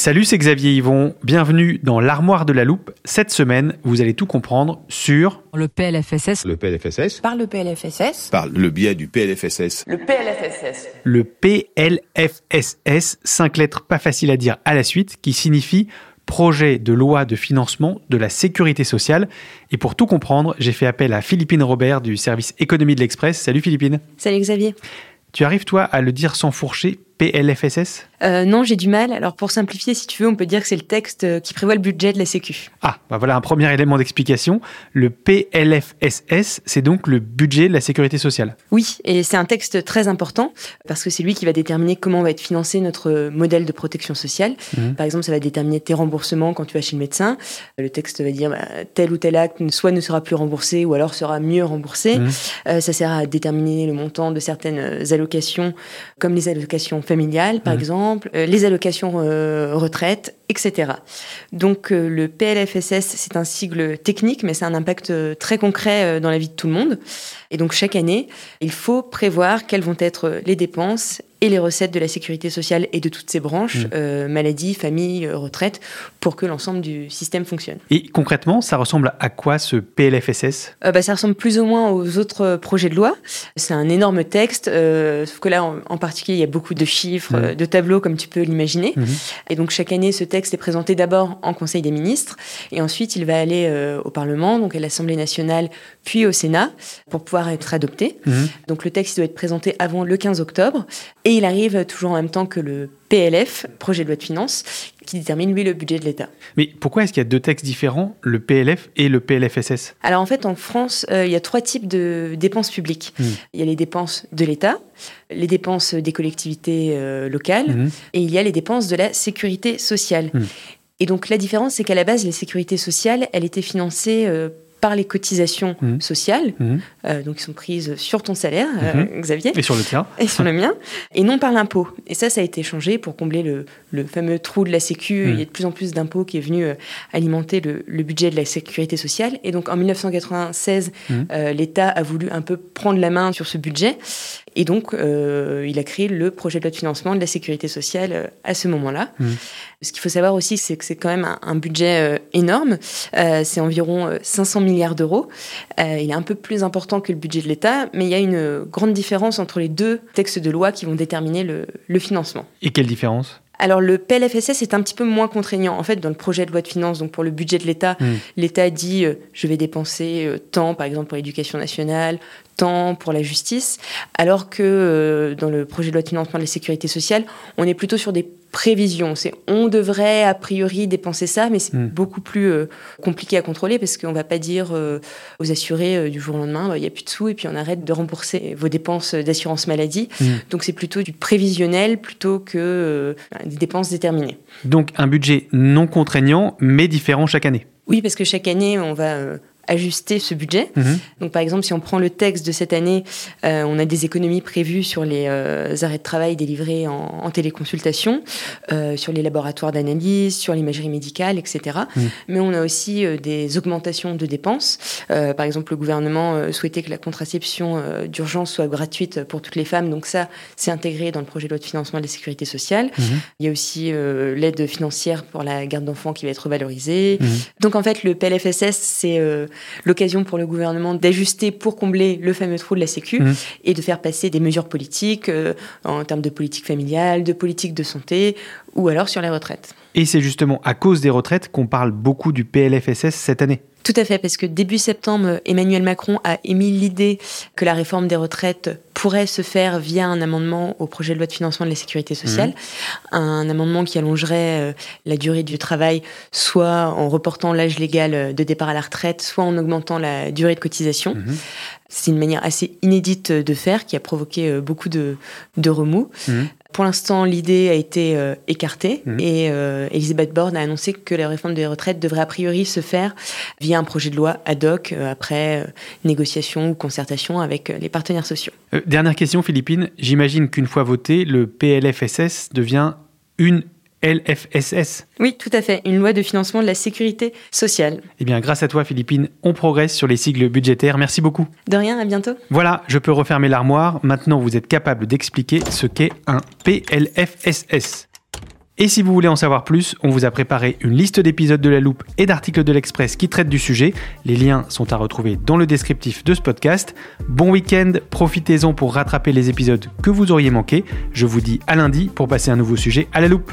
Salut, c'est Xavier Yvon. Bienvenue dans l'armoire de la loupe. Cette semaine, vous allez tout comprendre sur Le PLFSS. Le PLFSS, par le PLFSS. par le biais du PLFSS, Le PLFSS. le PLFSS, cinq lettres pas faciles à dire à la suite, qui signifie projet de loi de financement de la sécurité sociale. Et pour tout comprendre, j'ai fait appel à Philippine Robert du service économie de l'Express. Salut Philippine. Salut Xavier. Tu arrives toi à le dire sans fourcher PLFSS Euh, non, j'ai du mal. Alors pour simplifier, si tu veux, on peut dire que c'est le texte euh, qui prévoit le budget de la Sécu. Ah, bah voilà un premier élément d'explication. Le PLFSS, c'est donc le budget de la sécurité sociale. Oui, et c'est un texte très important parce que c'est lui qui va déterminer comment va être financé notre modèle de protection sociale. Mhm. Par exemple, ça va déterminer tes remboursements quand tu vas chez le médecin. Le texte va dire bah, tel ou tel acte soit ne sera plus remboursé ou alors sera mieux remboursé. Mhm. Euh, ça sert à déterminer le montant de certaines euh, allocations, comme les allocations familiales, par Mhm. exemple, euh, les allocations euh, retraite, etc. Donc euh, le PLFSS, c'est un sigle technique, mais c'est un impact très concret dans la vie de tout le monde. Et donc chaque année, il faut prévoir quelles vont être les dépenses et les recettes de la sécurité sociale et de toutes ses branches, Mhm. euh, maladie, famille, euh, retraite, pour que l'ensemble du système fonctionne. Et concrètement, ça ressemble à quoi ce PLFSS Euh, bah, ça ressemble plus ou moins aux autres euh, projets de loi. C'est un énorme texte, euh, sauf que là, en, en particulier, il y a beaucoup de chiffres, euh, de tableaux, comme tu peux l'imaginer. Mhm. Et donc, chaque année, ce texte est présenté d'abord en Conseil des ministres, et ensuite, il va aller au Parlement, donc à l'Assemblée nationale, puis au Sénat, pour pouvoir être adopté. Mhm. Donc, le texte doit être présenté avant le 15 octobre, et il arrive toujours en même temps que le PLF, projet de loi de finances, qui détermine, lui, le budget de l'État. Mais pourquoi est-ce qu'il y a deux textes différents, le PLF et le PLFSS Alors en fait, en France, euh, il y a trois types de dépenses publiques. Mm. Il y a les dépenses de l'État, les dépenses des collectivités euh, locales, Mhm. et il y a les dépenses de la sécurité sociale. Mm. Et donc la différence, c'est qu'à la base, les sécurités sociales, elles étaient financées euh, par les cotisations Mm. sociales, Mhm. euh, donc qui sont prises sur ton salaire, euh, Xavier Et sur le tien et sur le mien, et non par l'impôt. Et ça, ça a été changé pour combler le, le fameux trou de la Sécu. Il y a de plus en plus d'impôts qui est venu euh, alimenter le, le budget de la sécurité sociale. Et donc en 1996, Mm. euh, l'État a voulu un peu prendre la main sur ce budget. Et donc, il a créé le projet de loi de financement de la sécurité sociale à ce moment-là. Ce qu'il faut savoir aussi, c'est que c'est quand même un, un budget euh, énorme. Euh, c'est environ euh, 500 milliards d'euros. Euh, il est un peu plus important que le budget de l'État, mais il y a une euh, grande différence entre les deux textes de loi qui vont déterminer le, le financement. Et quelle différence? Alors le PLFSS est un petit peu moins contraignant. En fait, dans le projet de loi de finances, donc pour le budget de l'État, Mm. l'État dit euh, je vais dépenser euh, tant, par exemple pour l'éducation nationale, pour la justice, alors que euh, dans le projet de loi de financement de la sécurité sociale, on est plutôt sur des prévisions. C'est on devrait a priori dépenser ça, mais c'est Mm. beaucoup plus euh, compliqué à contrôler parce qu'on va pas dire euh, aux assurés du jour au lendemain, bah, il y a plus de sous et puis on arrête de rembourser vos dépenses d'assurance maladie. Mm. Donc c'est plutôt du prévisionnel plutôt que des dépenses déterminées. Donc un budget non contraignant, mais différent chaque année. Oui, parce que chaque année, on va ajuster ce budget. Mhm. Donc par exemple, si on prend le texte de cette année, euh, on a des économies prévues sur les euh, arrêts de travail délivrés en, en téléconsultation, euh, sur les laboratoires d'analyse, sur l'imagerie médicale, etc. Mhm. Mais on a aussi euh, des augmentations de dépenses. Euh, par exemple, le gouvernement euh, souhaitait que la contraception euh, d'urgence soit gratuite pour toutes les femmes. Donc ça, c'est intégré dans le projet de loi de financement de la sécurité sociale. Mhm. Il y a aussi euh, l'aide financière pour la garde d'enfants qui va être valorisée. Mhm. Donc en fait, le PLFSS, c'est euh, l'occasion pour le gouvernement d'ajuster pour combler le fameux trou de la Sécu Mhm. et de faire passer des mesures politiques euh, en termes de politique familiale, de politique de santé ou alors sur les retraites. Et c'est justement à cause des retraites qu'on parle beaucoup du PLFSS cette année. Tout à fait, parce que début septembre, Emmanuel Macron a émis l'idée que la réforme des retraites pourrait se faire via un amendement au projet de loi de financement de la sécurité sociale, un amendement qui allongerait euh, la durée du travail, soit en reportant l'âge légal euh, de départ à la retraite, soit en augmentant la durée de cotisation. Mhm. C'est une manière assez inédite de faire qui a provoqué euh, beaucoup de, de remous. Mhm. Pour l'instant, l'idée a été euh, écartée Mhm. et euh, Elisabeth Borne a annoncé que la réforme des retraites devrait a priori se faire via un projet de loi ad hoc euh, après négociation ou concertation avec les partenaires sociaux. Dernière question, Philippine. J'imagine qu'une fois voté, le PLFSS devient une LFSS. Oui, tout à fait, une loi de financement de la sécurité sociale. Eh bien, grâce à toi, Philippine, on progresse sur les sigles budgétaires. Merci beaucoup. De rien, à bientôt. Voilà, je peux refermer l'armoire. Maintenant, vous êtes capable d'expliquer ce qu'est un PLFSS. Et si vous voulez en savoir plus, on vous a préparé une liste d'épisodes de la loupe et d'articles de l'Express qui traitent du sujet. Les liens sont à retrouver dans le descriptif de ce podcast. Bon week-end, profitez-en pour rattraper les épisodes que vous auriez manqués. Je vous dis à lundi pour passer un nouveau sujet à la loupe.